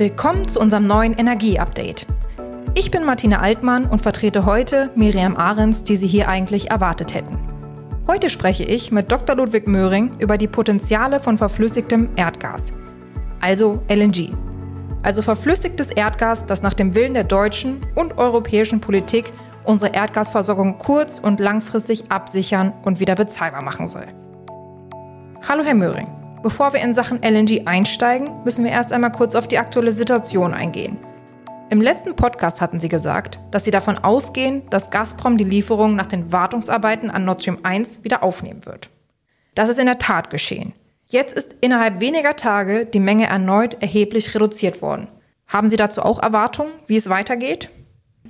Willkommen zu unserem neuen Energie-Update. Ich bin Martina Altmann und vertrete heute Miriam Ahrens, die Sie hier eigentlich erwartet hätten. Heute spreche ich mit Dr. Ludwig Möhring über die Potenziale von verflüssigtem Erdgas, also LNG. Also verflüssigtes Erdgas, das nach dem Willen der deutschen und europäischen Politik unsere Erdgasversorgung kurz- und langfristig absichern und wieder bezahlbar machen soll. Hallo Herr Möhring. Bevor wir in Sachen LNG einsteigen, müssen wir erst einmal kurz auf die aktuelle Situation eingehen. Im letzten Podcast hatten Sie gesagt, dass Sie davon ausgehen, dass Gazprom die Lieferung nach den Wartungsarbeiten an Nord Stream 1 wieder aufnehmen wird. Das ist in der Tat geschehen. Jetzt ist innerhalb weniger Tage die Menge erneut erheblich reduziert worden. Haben Sie dazu auch Erwartungen, wie es weitergeht?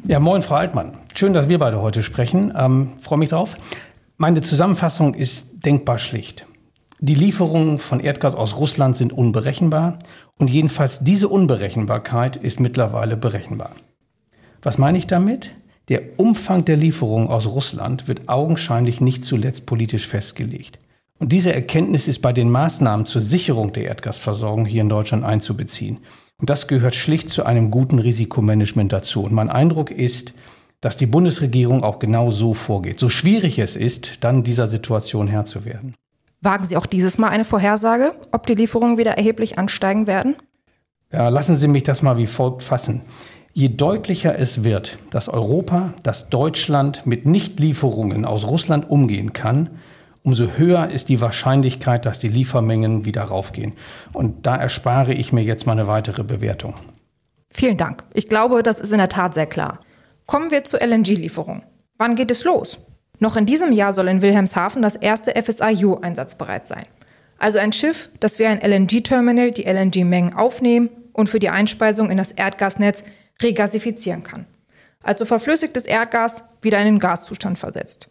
Ja, moin, Frau Altmann. Schön, dass wir beide heute sprechen. Ähm, Freue mich drauf. Meine Zusammenfassung ist denkbar schlicht. Die Lieferungen von Erdgas aus Russland sind unberechenbar und jedenfalls diese Unberechenbarkeit ist mittlerweile berechenbar. Was meine ich damit? Der Umfang der Lieferungen aus Russland wird augenscheinlich nicht zuletzt politisch festgelegt. Und diese Erkenntnis ist bei den Maßnahmen zur Sicherung der Erdgasversorgung hier in Deutschland einzubeziehen. Und das gehört schlicht zu einem guten Risikomanagement dazu. Und mein Eindruck ist, dass die Bundesregierung auch genau so vorgeht. So schwierig es ist, dann dieser Situation Herr zu werden. Wagen Sie auch dieses Mal eine Vorhersage, ob die Lieferungen wieder erheblich ansteigen werden? Ja, lassen Sie mich das mal wie folgt fassen. Je deutlicher es wird, dass Europa, dass Deutschland mit Nichtlieferungen aus Russland umgehen kann, umso höher ist die Wahrscheinlichkeit, dass die Liefermengen wieder raufgehen. Und da erspare ich mir jetzt mal eine weitere Bewertung. Vielen Dank. Ich glaube, das ist in der Tat sehr klar. Kommen wir zur LNG-Lieferung. Wann geht es los? Noch in diesem Jahr soll in Wilhelmshaven das erste FSIU einsatzbereit sein. Also ein Schiff, das wie ein LNG-Terminal die LNG-Mengen aufnehmen und für die Einspeisung in das Erdgasnetz regasifizieren kann. Also verflüssigtes Erdgas wieder in den Gaszustand versetzt.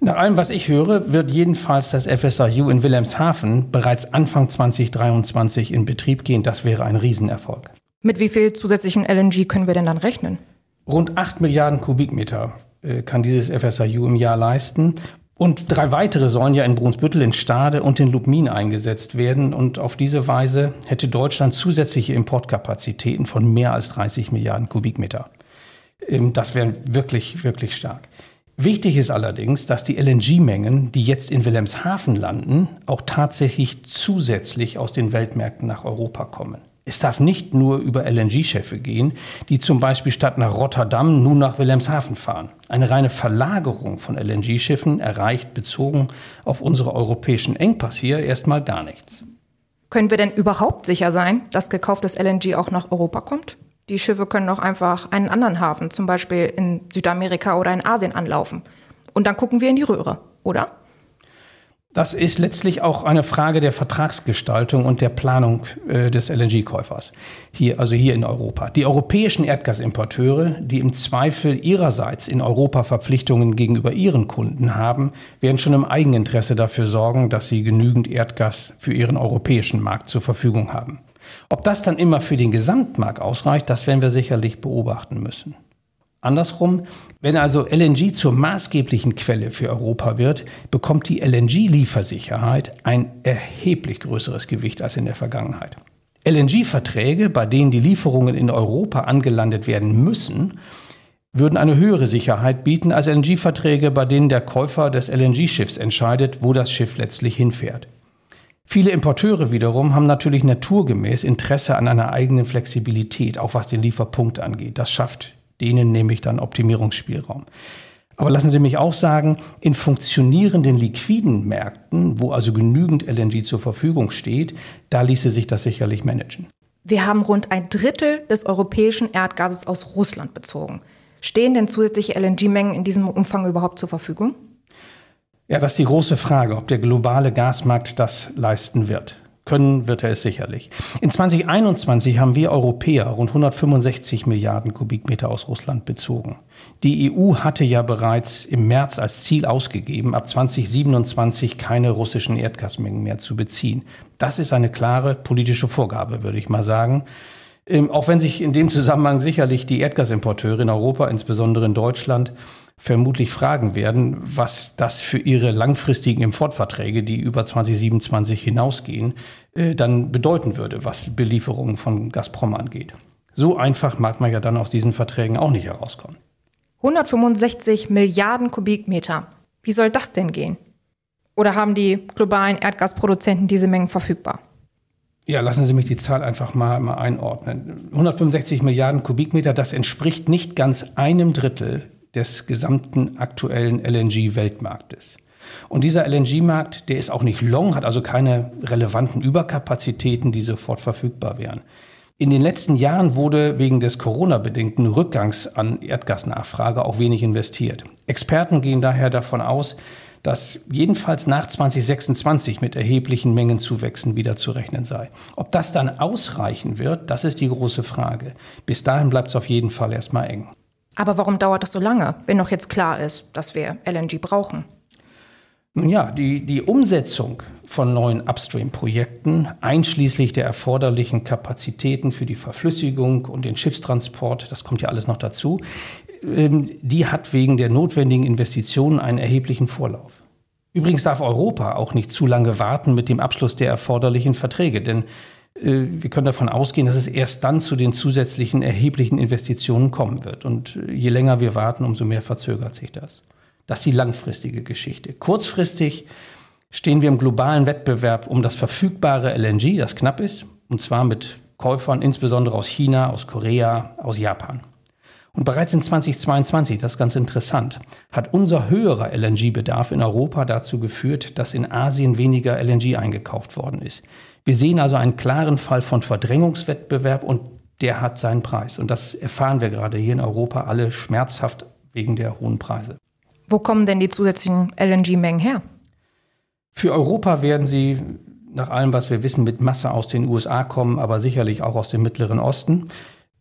Nach allem, was ich höre, wird jedenfalls das FSIU in Wilhelmshaven bereits Anfang 2023 in Betrieb gehen. Das wäre ein Riesenerfolg. Mit wie viel zusätzlichen LNG können wir denn dann rechnen? Rund 8 Milliarden Kubikmeter kann dieses FSIU im Jahr leisten. Und drei weitere sollen ja in Brunsbüttel, in Stade und in Lubmin eingesetzt werden. Und auf diese Weise hätte Deutschland zusätzliche Importkapazitäten von mehr als 30 Milliarden Kubikmeter. Ähm, das wäre wirklich, wirklich stark. Wichtig ist allerdings, dass die LNG-Mengen, die jetzt in Wilhelmshaven landen, auch tatsächlich zusätzlich aus den Weltmärkten nach Europa kommen. Es darf nicht nur über LNG-Schiffe gehen, die zum Beispiel statt nach Rotterdam nun nach Wilhelmshaven fahren. Eine reine Verlagerung von LNG-Schiffen erreicht bezogen auf unsere europäischen Engpass hier erstmal gar nichts. Können wir denn überhaupt sicher sein, dass gekauftes LNG auch nach Europa kommt? Die Schiffe können auch einfach einen anderen Hafen, zum Beispiel in Südamerika oder in Asien, anlaufen. Und dann gucken wir in die Röhre, oder? Das ist letztlich auch eine Frage der Vertragsgestaltung und der Planung äh, des LNG-Käufers. Hier, also hier in Europa. Die europäischen Erdgasimporteure, die im Zweifel ihrerseits in Europa Verpflichtungen gegenüber ihren Kunden haben, werden schon im Eigeninteresse dafür sorgen, dass sie genügend Erdgas für ihren europäischen Markt zur Verfügung haben. Ob das dann immer für den Gesamtmarkt ausreicht, das werden wir sicherlich beobachten müssen. Andersrum, wenn also LNG zur maßgeblichen Quelle für Europa wird, bekommt die LNG-Liefersicherheit ein erheblich größeres Gewicht als in der Vergangenheit. LNG-Verträge, bei denen die Lieferungen in Europa angelandet werden müssen, würden eine höhere Sicherheit bieten als LNG-Verträge, bei denen der Käufer des LNG-Schiffs entscheidet, wo das Schiff letztlich hinfährt. Viele Importeure wiederum haben natürlich naturgemäß Interesse an einer eigenen Flexibilität, auch was den Lieferpunkt angeht. Das schafft denen nehme ich dann Optimierungsspielraum. Aber lassen Sie mich auch sagen, in funktionierenden liquiden Märkten, wo also genügend LNG zur Verfügung steht, da ließe sich das sicherlich managen. Wir haben rund ein Drittel des europäischen Erdgases aus Russland bezogen. Stehen denn zusätzliche LNG-Mengen in diesem Umfang überhaupt zur Verfügung? Ja, das ist die große Frage, ob der globale Gasmarkt das leisten wird. Können wird er es sicherlich. In 2021 haben wir Europäer rund 165 Milliarden Kubikmeter aus Russland bezogen. Die EU hatte ja bereits im März als Ziel ausgegeben, ab 2027 keine russischen Erdgasmengen mehr zu beziehen. Das ist eine klare politische Vorgabe, würde ich mal sagen. Ähm, auch wenn sich in dem Zusammenhang sicherlich die Erdgasimporteure in Europa, insbesondere in Deutschland, vermutlich fragen werden, was das für ihre langfristigen Importverträge, die über 2027 hinausgehen, äh, dann bedeuten würde, was Belieferungen von Gazprom angeht. So einfach mag man ja dann aus diesen Verträgen auch nicht herauskommen. 165 Milliarden Kubikmeter. Wie soll das denn gehen? Oder haben die globalen Erdgasproduzenten diese Mengen verfügbar? Ja, lassen Sie mich die Zahl einfach mal, mal einordnen. 165 Milliarden Kubikmeter, das entspricht nicht ganz einem Drittel des gesamten aktuellen LNG-Weltmarktes. Und dieser LNG-Markt, der ist auch nicht long, hat also keine relevanten Überkapazitäten, die sofort verfügbar wären. In den letzten Jahren wurde wegen des Corona-bedingten Rückgangs an Erdgasnachfrage auch wenig investiert. Experten gehen daher davon aus, dass jedenfalls nach 2026 mit erheblichen Mengenzuwächsen wieder zu rechnen sei. Ob das dann ausreichen wird, das ist die große Frage. Bis dahin bleibt es auf jeden Fall erstmal eng. Aber warum dauert das so lange, wenn doch jetzt klar ist, dass wir LNG brauchen? Nun ja, die, die Umsetzung von neuen Upstream-Projekten, einschließlich der erforderlichen Kapazitäten für die Verflüssigung und den Schiffstransport, das kommt ja alles noch dazu, ähm, die hat wegen der notwendigen Investitionen einen erheblichen Vorlauf. Übrigens darf Europa auch nicht zu lange warten mit dem Abschluss der erforderlichen Verträge, denn wir können davon ausgehen, dass es erst dann zu den zusätzlichen erheblichen Investitionen kommen wird. Und äh, je länger wir warten, umso mehr verzögert sich das. Das ist die langfristige Geschichte. Kurzfristig stehen wir im globalen Wettbewerb um das verfügbare LNG, das knapp ist, und zwar mit Käufern insbesondere aus China, aus Korea, aus Japan. Und bereits in 2022, das ist ganz interessant, hat unser höherer LNG-Bedarf in Europa dazu geführt, dass in Asien weniger LNG eingekauft worden ist. Wir sehen also einen klaren Fall von Verdrängungswettbewerb und der hat seinen Preis. Und das erfahren wir gerade hier in Europa alle schmerzhaft wegen der hohen Preise. Wo kommen denn die zusätzlichen LNG-Mengen her? Für Europa werden sie nach allem, was wir wissen, mit Masse aus den USA kommen, aber sicherlich auch aus dem Mittleren Osten.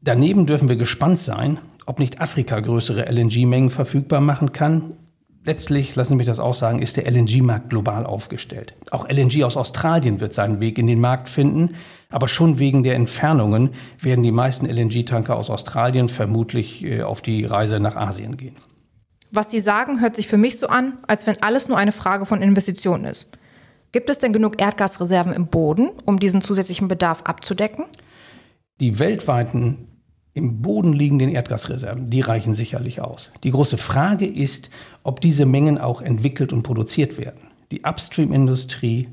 Daneben dürfen wir gespannt sein, ob nicht Afrika größere LNG-Mengen verfügbar machen kann. Letztlich, lassen Sie mich das auch sagen, ist der LNG-Markt global aufgestellt. Auch LNG aus Australien wird seinen Weg in den Markt finden, aber schon wegen der Entfernungen werden die meisten LNG-Tanker aus Australien vermutlich äh, auf die Reise nach Asien gehen. Was Sie sagen, hört sich für mich so an, als wenn alles nur eine Frage von Investitionen ist. Gibt es denn genug Erdgasreserven im Boden, um diesen zusätzlichen Bedarf abzudecken? Die weltweiten im Boden liegenden Erdgasreserven, die reichen sicherlich aus. Die große Frage ist, ob diese Mengen auch entwickelt und produziert werden. Die Upstream-Industrie,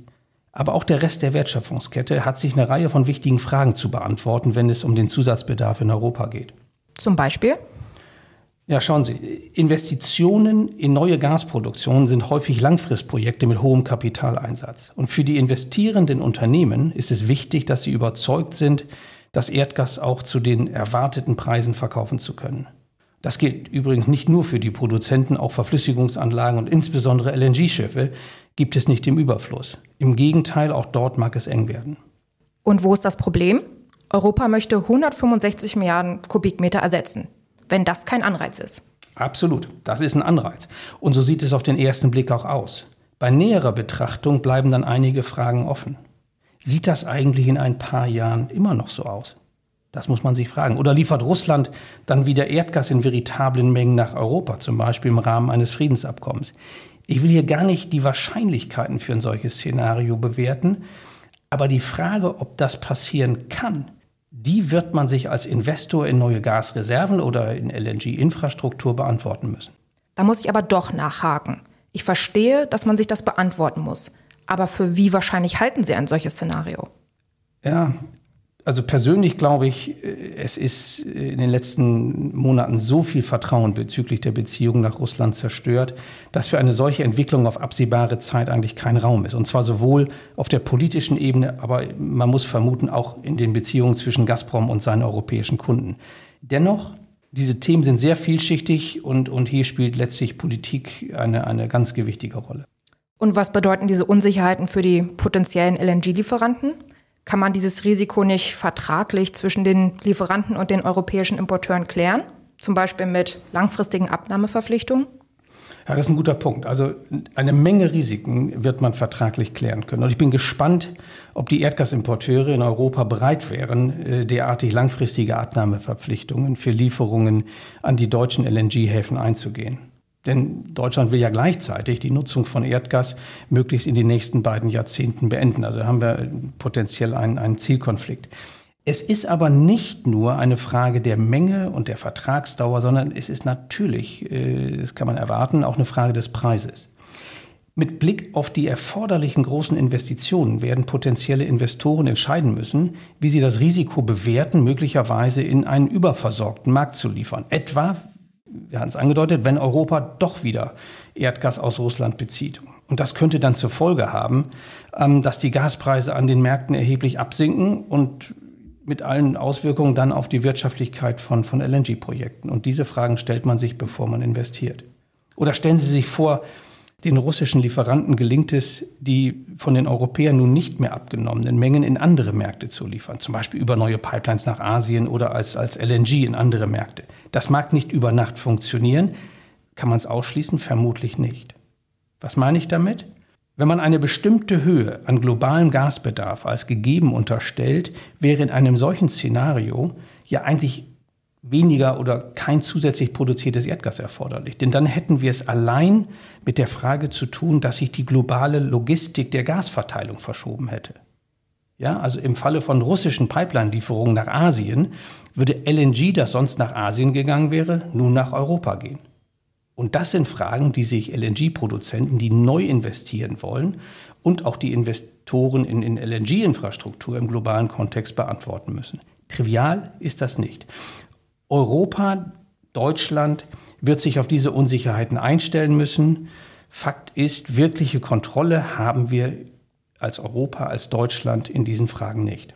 aber auch der Rest der Wertschöpfungskette hat sich eine Reihe von wichtigen Fragen zu beantworten, wenn es um den Zusatzbedarf in Europa geht. Zum Beispiel? Ja, schauen Sie, Investitionen in neue Gasproduktion sind häufig Langfristprojekte mit hohem Kapitaleinsatz. Und für die investierenden Unternehmen ist es wichtig, dass sie überzeugt sind, das Erdgas auch zu den erwarteten Preisen verkaufen zu können. Das gilt übrigens nicht nur für die Produzenten, auch Verflüssigungsanlagen und insbesondere LNG-Schiffe gibt es nicht im Überfluss. Im Gegenteil, auch dort mag es eng werden. Und wo ist das Problem? Europa möchte 165 Milliarden Kubikmeter ersetzen wenn das kein Anreiz ist. Absolut, das ist ein Anreiz. Und so sieht es auf den ersten Blick auch aus. Bei näherer Betrachtung bleiben dann einige Fragen offen. Sieht das eigentlich in ein paar Jahren immer noch so aus? Das muss man sich fragen. Oder liefert Russland dann wieder Erdgas in veritablen Mengen nach Europa, zum Beispiel im Rahmen eines Friedensabkommens? Ich will hier gar nicht die Wahrscheinlichkeiten für ein solches Szenario bewerten, aber die Frage, ob das passieren kann, die wird man sich als Investor in neue Gasreserven oder in LNG-Infrastruktur beantworten müssen. Da muss ich aber doch nachhaken. Ich verstehe, dass man sich das beantworten muss. Aber für wie wahrscheinlich halten Sie ein solches Szenario? Ja, also persönlich glaube ich, äh, es ist in den letzten Monaten so viel Vertrauen bezüglich der Beziehung nach Russland zerstört, dass für eine solche Entwicklung auf absehbare Zeit eigentlich kein Raum ist. Und zwar sowohl auf der politischen Ebene, aber man muss vermuten auch in den Beziehungen zwischen Gazprom und seinen europäischen Kunden. Dennoch, diese Themen sind sehr vielschichtig und, und hier spielt letztlich Politik eine, eine ganz gewichtige Rolle. Und was bedeuten diese Unsicherheiten für die potenziellen LNG-Lieferanten? Kann man dieses Risiko nicht vertraglich zwischen den Lieferanten und den europäischen Importeuren klären? Zum Beispiel mit langfristigen Abnahmeverpflichtungen? Ja, das ist ein guter Punkt. Also eine Menge Risiken wird man vertraglich klären können. Und ich bin gespannt, ob die Erdgasimporteure in Europa bereit wären, äh, derartig langfristige Abnahmeverpflichtungen für Lieferungen an die deutschen LNG-Häfen einzugehen. Denn Deutschland will ja gleichzeitig die Nutzung von Erdgas möglichst in den nächsten beiden Jahrzehnten beenden. Also haben wir potenziell einen, einen Zielkonflikt. Es ist aber nicht nur eine Frage der Menge und der Vertragsdauer, sondern es ist natürlich, äh, das kann man erwarten, auch eine Frage des Preises. Mit Blick auf die erforderlichen großen Investitionen werden potenzielle Investoren entscheiden müssen, wie sie das Risiko bewerten, möglicherweise in einen überversorgten Markt zu liefern. Etwa, wir haben es angedeutet, wenn Europa doch wieder Erdgas aus Russland bezieht. Und das könnte dann zur Folge haben, ähm, dass die Gaspreise an den Märkten erheblich absinken und mit allen Auswirkungen dann auf die Wirtschaftlichkeit von, von LNG-Projekten. Und diese Fragen stellt man sich, bevor man investiert. Oder stellen Sie sich vor, den russischen Lieferanten gelingt es, die von den Europäern nun nicht mehr abgenommenen Mengen in andere Märkte zu liefern, zum Beispiel über neue Pipelines nach Asien oder als, als LNG in andere Märkte. Das mag nicht über Nacht funktionieren. Kann man es ausschließen? Vermutlich nicht. Was meine ich damit? Wenn man eine bestimmte Höhe an globalem Gasbedarf als gegeben unterstellt, wäre in einem solchen Szenario ja eigentlich weniger oder kein zusätzlich produziertes Erdgas erforderlich. Denn dann hätten wir es allein mit der Frage zu tun, dass sich die globale Logistik der Gasverteilung verschoben hätte. Ja, also im Falle von russischen Pipeline-Lieferungen nach Asien würde LNG, das sonst nach Asien gegangen wäre, nun nach Europa gehen. Und das sind Fragen, die sich LNG-Produzenten, die neu investieren wollen und auch die Investoren in, in LNG-Infrastruktur im globalen Kontext beantworten müssen. Trivial ist das nicht. Europa, Deutschland wird sich auf diese Unsicherheiten einstellen müssen. Fakt ist, wirkliche Kontrolle haben wir als Europa, als Deutschland in diesen Fragen nicht.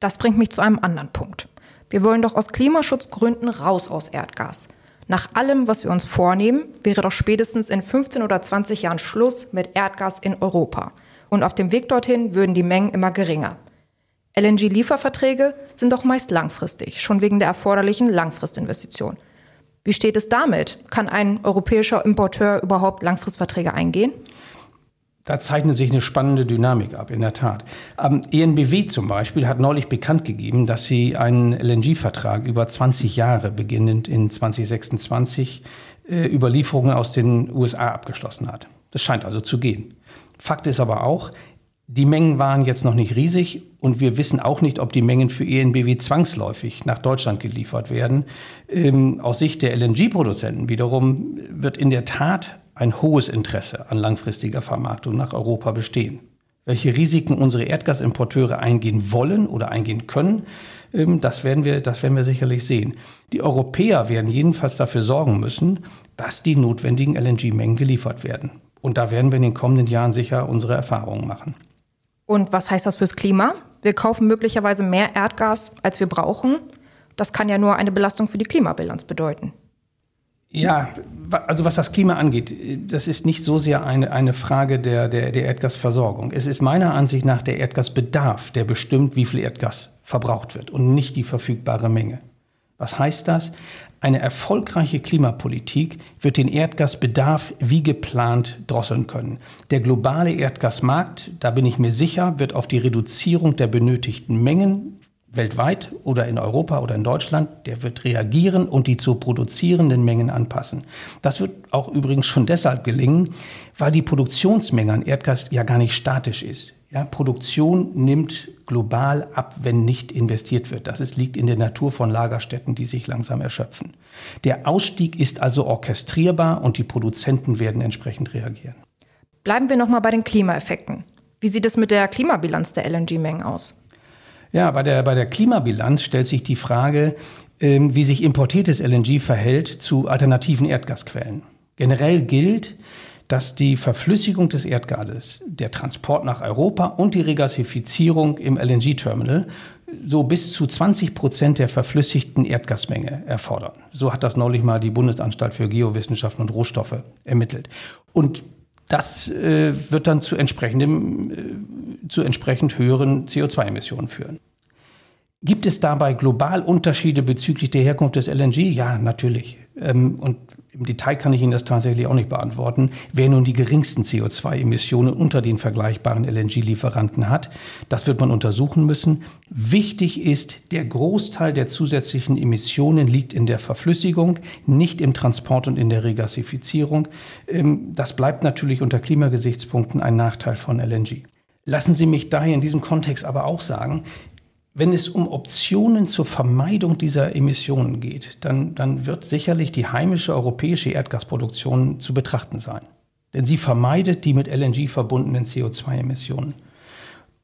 Das bringt mich zu einem anderen Punkt. Wir wollen doch aus Klimaschutzgründen raus aus Erdgas. Nach allem, was wir uns vornehmen, wäre doch spätestens in 15 oder 20 Jahren Schluss mit Erdgas in Europa. Und auf dem Weg dorthin würden die Mengen immer geringer. LNG-Lieferverträge sind doch meist langfristig, schon wegen der erforderlichen Langfristinvestition. Wie steht es damit? Kann ein europäischer Importeur überhaupt Langfristverträge eingehen? Da zeichnet sich eine spannende Dynamik ab, in der Tat. Ähm, ENBW zum Beispiel hat neulich bekannt gegeben, dass sie einen LNG-Vertrag über 20 Jahre, beginnend in 2026, äh, über Lieferungen aus den USA abgeschlossen hat. Das scheint also zu gehen. Fakt ist aber auch, die Mengen waren jetzt noch nicht riesig und wir wissen auch nicht, ob die Mengen für ENBW zwangsläufig nach Deutschland geliefert werden. Ähm, aus Sicht der LNG-Produzenten wiederum wird in der Tat ein hohes Interesse an langfristiger Vermarktung nach Europa bestehen. Welche Risiken unsere Erdgasimporteure eingehen wollen oder eingehen können, ähm, das werden, wir, das werden wir sicherlich sehen. Die Europäer werden jedenfalls dafür sorgen müssen, dass die notwendigen LNG-Mengen geliefert werden. Und da werden wir in den kommenden Jahren sicher unsere Erfahrungen machen. Und was heißt das fürs Klima? Wir kaufen möglicherweise mehr Erdgas, als wir brauchen. Das kann ja nur eine Belastung für die Klimabilanz bedeuten. Ja, also was das Klima angeht, das ist nicht so sehr eine, eine Frage der, der, der Erdgasversorgung. Es ist meiner Ansicht nach der Erdgasbedarf, der bestimmt, wie viel Erdgas verbraucht wird und nicht die verfügbare Menge. Was heißt das? Eine erfolgreiche Klimapolitik wird den Erdgasbedarf wie geplant drosseln können. Der globale Erdgasmarkt, da bin ich mir sicher, wird auf die Reduzierung der benötigten Mengen weltweit oder in Europa oder in Deutschland, der wird reagieren und die zu produzierenden Mengen anpassen. Das wird auch übrigens schon deshalb gelingen, weil die Produktionsmenge an Erdgas ja gar nicht statisch ist. Ja, Produktion nimmt global ab, wenn nicht investiert wird. Das ist, liegt in der Natur von Lagerstätten, die sich langsam erschöpfen. Der Ausstieg ist also orchestrierbar und die Produzenten werden entsprechend reagieren. Bleiben wir nochmal bei den Klimaeffekten. Wie sieht es mit der Klimabilanz der LNG-Mengen aus? Ja, bei der, bei der Klimabilanz stellt sich die Frage, ähm, wie sich importiertes LNG verhält zu alternativen Erdgasquellen. Generell gilt, dass die Verflüssigung des Erdgases, der Transport nach Europa und die Regasifizierung im LNG-Terminal so bis zu 20 Prozent der verflüssigten Erdgasmenge erfordern. So hat das neulich mal die Bundesanstalt für Geowissenschaften und Rohstoffe ermittelt. Und das äh, wird dann zu, entsprechendem, äh, zu entsprechend höheren CO2-Emissionen führen. Gibt es dabei global Unterschiede bezüglich der Herkunft des LNG? Ja, natürlich. ähm, und im Detail kann ich Ihnen das tatsächlich auch nicht beantworten, wer nun die geringsten CO2-Emissionen unter den vergleichbaren LNG-Lieferanten hat. Das wird man untersuchen müssen. Wichtig ist, der Großteil der zusätzlichen Emissionen liegt in der Verflüssigung, nicht im Transport und in der Regasifizierung. Ähm, das bleibt natürlich unter Klimagesichtspunkten ein Nachteil von LNG. Lassen Sie mich daher in diesem Kontext aber auch sagen, wenn es um Optionen zur Vermeidung dieser Emissionen geht, dann, dann wird sicherlich die heimische europäische Erdgasproduktion zu betrachten sein. Denn sie vermeidet die mit LNG verbundenen CO2-Emissionen.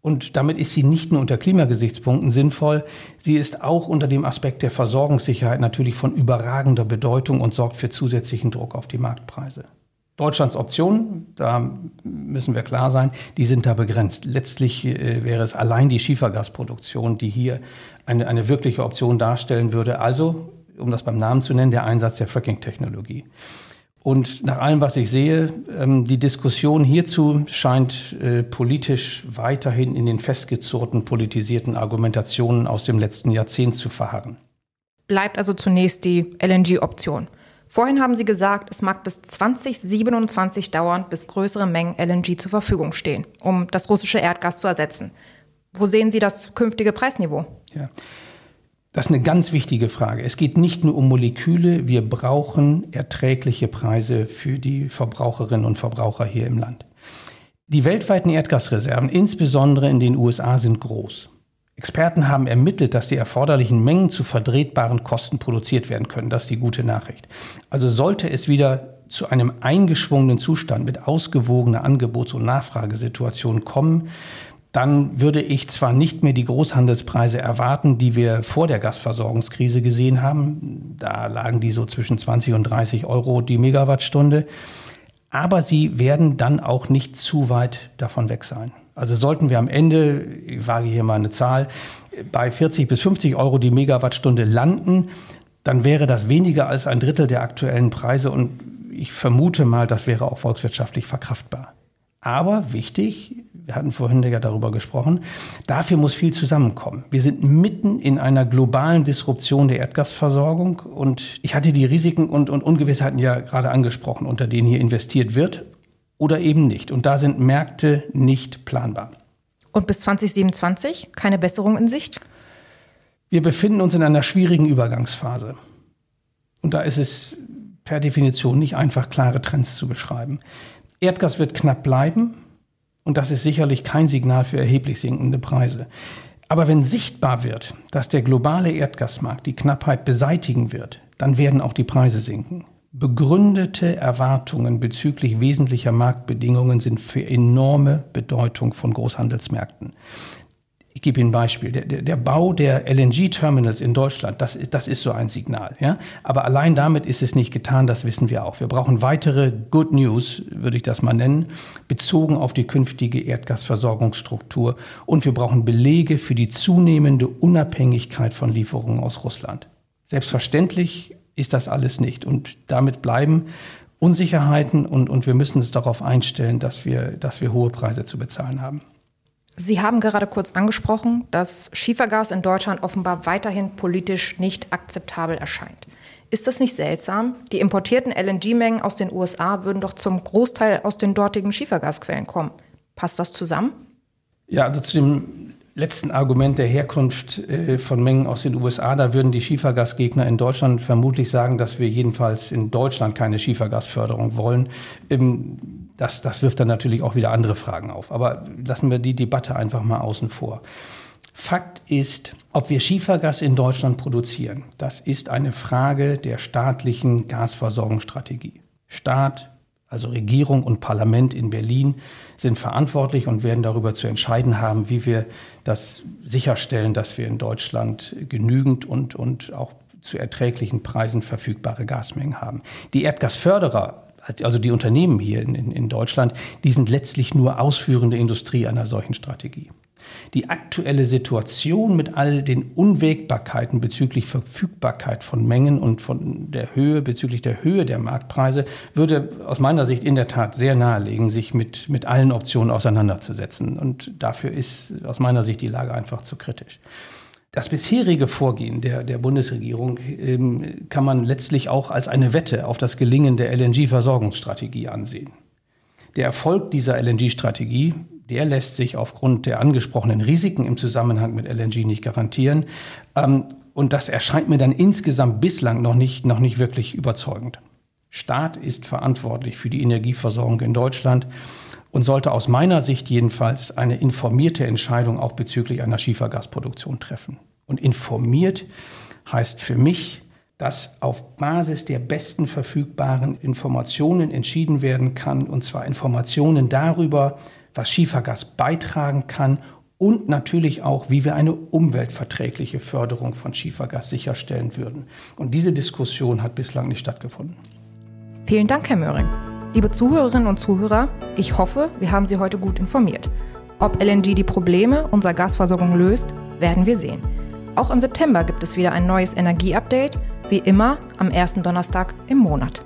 Und damit ist sie nicht nur unter Klimagesichtspunkten sinnvoll, sie ist auch unter dem Aspekt der Versorgungssicherheit natürlich von überragender Bedeutung und sorgt für zusätzlichen Druck auf die Marktpreise. Deutschlands Optionen, da müssen wir klar sein, die sind da begrenzt. Letztlich äh, wäre es allein die Schiefergasproduktion, die hier eine, eine wirkliche Option darstellen würde. Also, um das beim Namen zu nennen, der Einsatz der Fracking-Technologie. Und nach allem, was ich sehe, ähm, die Diskussion hierzu scheint äh, politisch weiterhin in den festgezurrten, politisierten Argumentationen aus dem letzten Jahrzehnt zu verharren. Bleibt also zunächst die LNG-Option. Vorhin haben Sie gesagt, es mag bis 2027 dauern, bis größere Mengen LNG zur Verfügung stehen, um das russische Erdgas zu ersetzen. Wo sehen Sie das künftige Preisniveau? Ja. Das ist eine ganz wichtige Frage. Es geht nicht nur um Moleküle, wir brauchen erträgliche Preise für die Verbraucherinnen und Verbraucher hier im Land. Die weltweiten Erdgasreserven, insbesondere in den USA, sind groß. Experten haben ermittelt, dass die erforderlichen Mengen zu vertretbaren Kosten produziert werden können. Das ist die gute Nachricht. Also sollte es wieder zu einem eingeschwungenen Zustand mit ausgewogener Angebots- und Nachfragesituation kommen, dann würde ich zwar nicht mehr die Großhandelspreise erwarten, die wir vor der Gasversorgungskrise gesehen haben. Da lagen die so zwischen 20 und 30 Euro die Megawattstunde. Aber sie werden dann auch nicht zu weit davon weg sein. Also sollten wir am Ende, ich wage hier mal eine Zahl, bei 40 bis 50 Euro die Megawattstunde landen, dann wäre das weniger als ein Drittel der aktuellen Preise und ich vermute mal, das wäre auch volkswirtschaftlich verkraftbar. Aber wichtig, wir hatten vorhin ja darüber gesprochen, dafür muss viel zusammenkommen. Wir sind mitten in einer globalen Disruption der Erdgasversorgung und ich hatte die Risiken und, und Ungewissheiten ja gerade angesprochen, unter denen hier investiert wird oder eben nicht. Und da sind Märkte nicht planbar. Und bis 2027 keine Besserung in Sicht? Wir befinden uns in einer schwierigen Übergangsphase. Und da ist es per Definition nicht einfach, klare Trends zu beschreiben. Erdgas wird knapp bleiben und das ist sicherlich kein Signal für erheblich sinkende Preise. Aber wenn sichtbar wird, dass der globale Erdgasmarkt die Knappheit beseitigen wird, dann werden auch die Preise sinken. Begründete Erwartungen bezüglich wesentlicher Marktbedingungen sind für enorme Bedeutung von Großhandelsmärkten. Ich gebe Ihnen ein Beispiel. Der, der, der Bau der LNG-Terminals in Deutschland, das ist, das ist so ein Signal. Ja? Aber allein damit ist es nicht getan, das wissen wir auch. Wir brauchen weitere Good News, würde ich das mal nennen, bezogen auf die künftige Erdgasversorgungsstruktur. Und wir brauchen Belege für die zunehmende Unabhängigkeit von Lieferungen aus Russland. Selbstverständlich ist das alles nicht. Und damit bleiben Unsicherheiten und, und wir müssen uns darauf einstellen, dass wir, dass wir hohe Preise zu bezahlen haben. Sie haben gerade kurz angesprochen, dass Schiefergas in Deutschland offenbar weiterhin politisch nicht akzeptabel erscheint. Ist das nicht seltsam? Die importierten LNG-Mengen aus den USA würden doch zum Großteil aus den dortigen Schiefergasquellen kommen. Passt das zusammen? Ja, also zu dem letzten Argument der Herkunft äh, von Mengen aus den USA, da würden die Schiefergasgegner in Deutschland vermutlich sagen, dass wir jedenfalls in Deutschland keine Schiefergasförderung wollen. Ähm, das, das wirft dann natürlich auch wieder andere Fragen auf. Aber lassen wir die Debatte einfach mal außen vor. Fakt ist, ob wir Schiefergas in Deutschland produzieren, das ist eine Frage der staatlichen Gasversorgungsstrategie. Staat, also Regierung und Parlament in Berlin, sind verantwortlich und werden darüber zu entscheiden haben, wie wir das sicherstellen, dass wir in Deutschland genügend und, und auch zu erträglichen Preisen verfügbare Gasmengen haben. Die Erdgasförderer also die Unternehmen hier in, in, Deutschland, die sind letztlich nur ausführende Industrie einer solchen Strategie die aktuelle Situation mit all den Unwägbarkeiten bezüglich Verfügbarkeit von Mengen und von der Höhe, bezüglich der Höhe der Marktpreise, würde aus meiner Sicht in der Tat sehr nahelegen, sich mit, mit allen Optionen auseinanderzusetzen. Und dafür ist aus meiner Sicht die Lage einfach zu kritisch. Das bisherige Vorgehen der, der Bundesregierung ähm, kann man letztlich auch als eine Wette auf das Gelingen der LNG-Versorgungsstrategie ansehen. Der Erfolg dieser LNG-Strategie, der lässt sich aufgrund der angesprochenen Risiken im Zusammenhang mit LNG nicht garantieren. Ähm, und das erscheint mir dann insgesamt bislang noch nicht, noch nicht wirklich überzeugend. Staat ist verantwortlich für die Energieversorgung in Deutschland und sollte aus meiner Sicht jedenfalls eine informierte Entscheidung auch bezüglich einer Schiefergasproduktion treffen. Und informiert heißt für mich, dass auf Basis der besten verfügbaren Informationen entschieden werden kann, und zwar Informationen darüber, was Schiefergas beitragen kann und natürlich auch, wie wir eine umweltverträgliche Förderung von Schiefergas sicherstellen würden. Und diese Diskussion hat bislang nicht stattgefunden. Vielen Dank, Herr Möhring. Liebe Zuhörerinnen und Zuhörer, ich hoffe, wir haben Sie heute gut informiert. Ob LNG die Probleme unserer Gasversorgung löst, werden wir sehen. Auch im September gibt es wieder ein neues Energieupdate, wie immer am ersten Donnerstag im Monat.